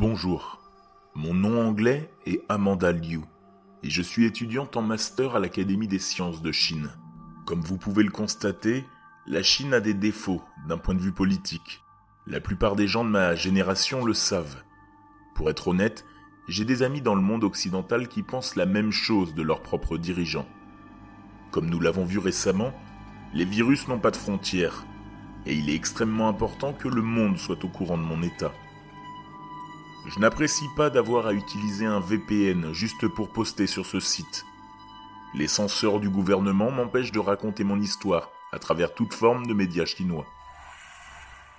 Bonjour, mon nom anglais est Amanda Liu et je suis étudiante en master à l'Académie des sciences de Chine. Comme vous pouvez le constater, la Chine a des défauts d'un point de vue politique. La plupart des gens de ma génération le savent. Pour être honnête, j'ai des amis dans le monde occidental qui pensent la même chose de leurs propres dirigeants. Comme nous l'avons vu récemment, les virus n'ont pas de frontières, et il est extrêmement important que le monde soit au courant de mon état. Je n'apprécie pas d'avoir à utiliser un VPN juste pour poster sur ce site. Les censeurs du gouvernement m'empêchent de raconter mon histoire à travers toute forme de médias chinois.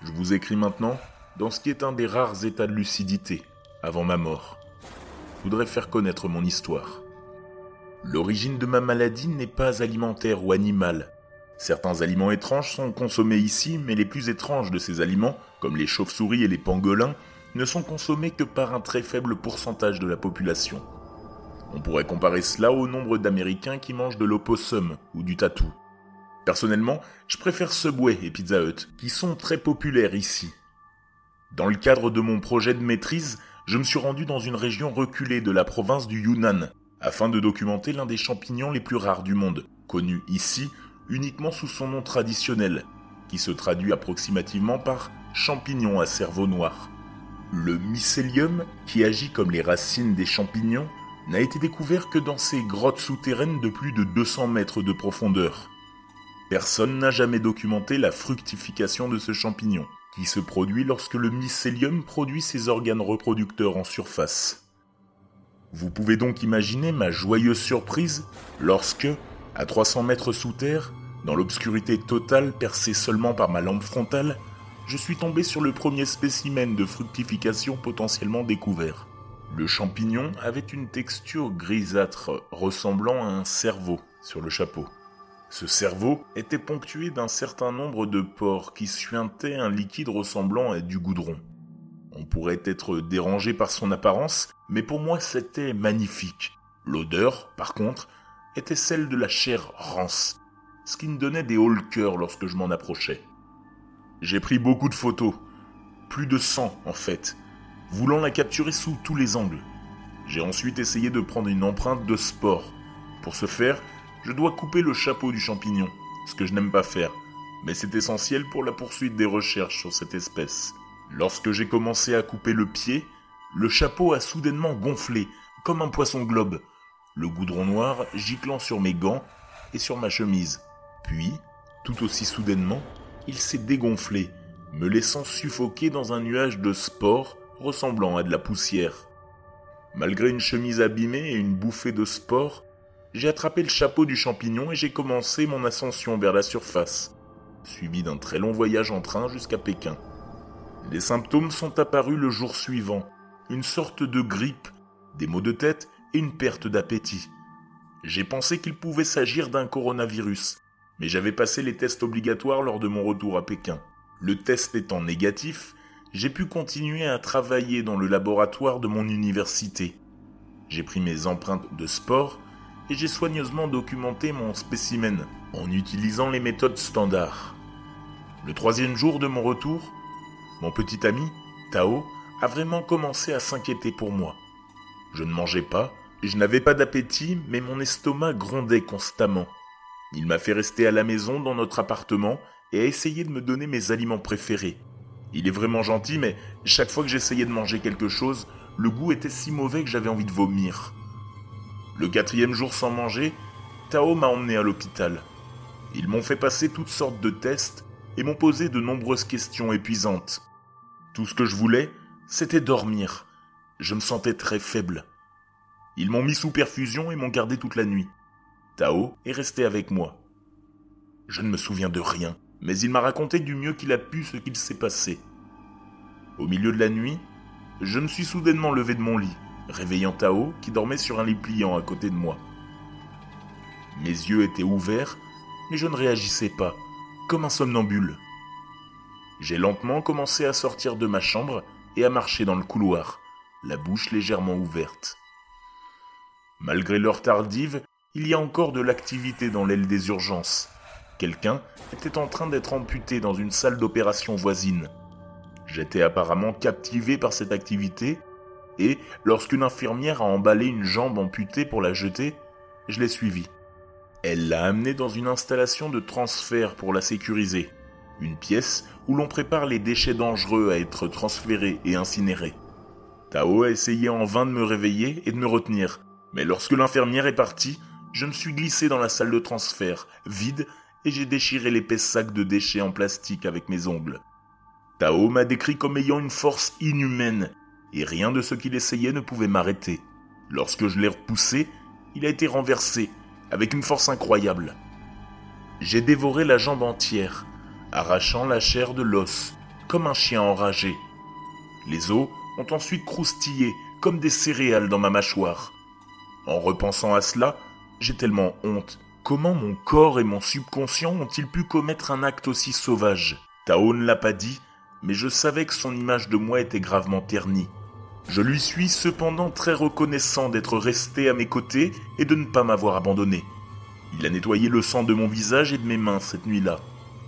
Je vous écris maintenant dans ce qui est un des rares états de lucidité avant ma mort. Je voudrais faire connaître mon histoire. L'origine de ma maladie n'est pas alimentaire ou animale. Certains aliments étranges sont consommés ici, mais les plus étranges de ces aliments, comme les chauves-souris et les pangolins, ne sont consommés que par un très faible pourcentage de la population. On pourrait comparer cela au nombre d'Américains qui mangent de l'opossum ou du tatou. Personnellement, je préfère Subway et Pizza Hut, qui sont très populaires ici. Dans le cadre de mon projet de maîtrise, je me suis rendu dans une région reculée de la province du Yunnan, afin de documenter l'un des champignons les plus rares du monde, connu ici uniquement sous son nom traditionnel, qui se traduit approximativement par champignon à cerveau noir. Le mycélium, qui agit comme les racines des champignons, n'a été découvert que dans ces grottes souterraines de plus de 200 mètres de profondeur. Personne n'a jamais documenté la fructification de ce champignon, qui se produit lorsque le mycélium produit ses organes reproducteurs en surface. Vous pouvez donc imaginer ma joyeuse surprise lorsque, à 300 mètres sous terre, dans l'obscurité totale percée seulement par ma lampe frontale, je suis tombé sur le premier spécimen de fructification potentiellement découvert. Le champignon avait une texture grisâtre ressemblant à un cerveau sur le chapeau. Ce cerveau était ponctué d'un certain nombre de pores qui suintaient un liquide ressemblant à du goudron. On pourrait être dérangé par son apparence, mais pour moi c'était magnifique. L'odeur, par contre, était celle de la chair rance, ce qui me donnait des hauts le lorsque je m'en approchais. J'ai pris beaucoup de photos, plus de 100 en fait, voulant la capturer sous tous les angles. J'ai ensuite essayé de prendre une empreinte de sport. Pour ce faire, je dois couper le chapeau du champignon, ce que je n'aime pas faire, mais c'est essentiel pour la poursuite des recherches sur cette espèce. Lorsque j'ai commencé à couper le pied, le chapeau a soudainement gonflé, comme un poisson globe, le goudron noir giclant sur mes gants et sur ma chemise. Puis, tout aussi soudainement, il s'est dégonflé, me laissant suffoquer dans un nuage de sport ressemblant à de la poussière. Malgré une chemise abîmée et une bouffée de sport, j'ai attrapé le chapeau du champignon et j'ai commencé mon ascension vers la surface, suivi d'un très long voyage en train jusqu'à Pékin. Les symptômes sont apparus le jour suivant, une sorte de grippe, des maux de tête et une perte d'appétit. J'ai pensé qu'il pouvait s'agir d'un coronavirus, mais j'avais passé les tests obligatoires lors de mon retour à Pékin. Le test étant négatif, j'ai pu continuer à travailler dans le laboratoire de mon université. J'ai pris mes empreintes de sport et j'ai soigneusement documenté mon spécimen en utilisant les méthodes standards. Le troisième jour de mon retour, mon petit ami, Tao, a vraiment commencé à s'inquiéter pour moi. Je ne mangeais pas, je n'avais pas d'appétit, mais mon estomac grondait constamment. Il m'a fait rester à la maison dans notre appartement et a essayé de me donner mes aliments préférés. Il est vraiment gentil, mais chaque fois que j'essayais de manger quelque chose, le goût était si mauvais que j'avais envie de vomir. Le quatrième jour sans manger, Tao m'a emmené à l'hôpital. Ils m'ont fait passer toutes sortes de tests et m'ont posé de nombreuses questions épuisantes. Tout ce que je voulais, c'était dormir. Je me sentais très faible. Ils m'ont mis sous perfusion et m'ont gardé toute la nuit. Tao est resté avec moi. Je ne me souviens de rien, mais il m'a raconté du mieux qu'il a pu ce qu'il s'est passé. Au milieu de la nuit, je me suis soudainement levé de mon lit, réveillant Tao qui dormait sur un lit pliant à côté de moi. Mes yeux étaient ouverts, mais je ne réagissais pas, comme un somnambule. J'ai lentement commencé à sortir de ma chambre et à marcher dans le couloir, la bouche légèrement ouverte. Malgré l'heure tardive, il y a encore de l'activité dans l'aile des urgences. Quelqu'un était en train d'être amputé dans une salle d'opération voisine. J'étais apparemment captivé par cette activité et, lorsqu'une infirmière a emballé une jambe amputée pour la jeter, je l'ai suivie. Elle l'a amenée dans une installation de transfert pour la sécuriser, une pièce où l'on prépare les déchets dangereux à être transférés et incinérés. Tao a essayé en vain de me réveiller et de me retenir, mais lorsque l'infirmière est partie, je me suis glissé dans la salle de transfert, vide, et j'ai déchiré l'épais sac de déchets en plastique avec mes ongles. Tao m'a décrit comme ayant une force inhumaine, et rien de ce qu'il essayait ne pouvait m'arrêter. Lorsque je l'ai repoussé, il a été renversé, avec une force incroyable. J'ai dévoré la jambe entière, arrachant la chair de l'os, comme un chien enragé. Les os ont ensuite croustillé comme des céréales dans ma mâchoire. En repensant à cela, j'ai tellement honte. Comment mon corps et mon subconscient ont-ils pu commettre un acte aussi sauvage? Tao ne l'a pas dit, mais je savais que son image de moi était gravement ternie. Je lui suis cependant très reconnaissant d'être resté à mes côtés et de ne pas m'avoir abandonné. Il a nettoyé le sang de mon visage et de mes mains cette nuit-là.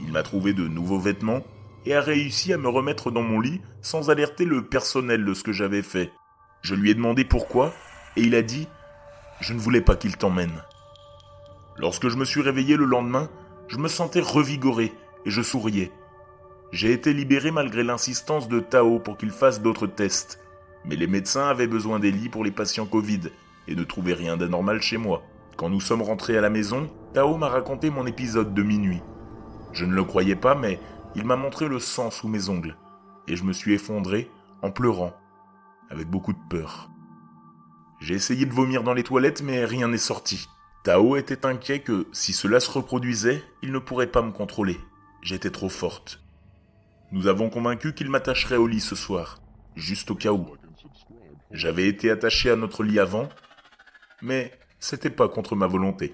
Il m'a trouvé de nouveaux vêtements et a réussi à me remettre dans mon lit sans alerter le personnel de ce que j'avais fait. Je lui ai demandé pourquoi et il a dit je ne voulais pas qu'il t'emmène. Lorsque je me suis réveillé le lendemain, je me sentais revigoré et je souriais. J'ai été libéré malgré l'insistance de Tao pour qu'il fasse d'autres tests, mais les médecins avaient besoin des lits pour les patients Covid et ne trouvaient rien d'anormal chez moi. Quand nous sommes rentrés à la maison, Tao m'a raconté mon épisode de minuit. Je ne le croyais pas, mais il m'a montré le sang sous mes ongles, et je me suis effondré en pleurant, avec beaucoup de peur. J'ai essayé de vomir dans les toilettes, mais rien n'est sorti. Tao était inquiet que, si cela se reproduisait, il ne pourrait pas me contrôler. J'étais trop forte. Nous avons convaincu qu'il m'attacherait au lit ce soir, juste au cas où. J'avais été attaché à notre lit avant, mais c'était pas contre ma volonté.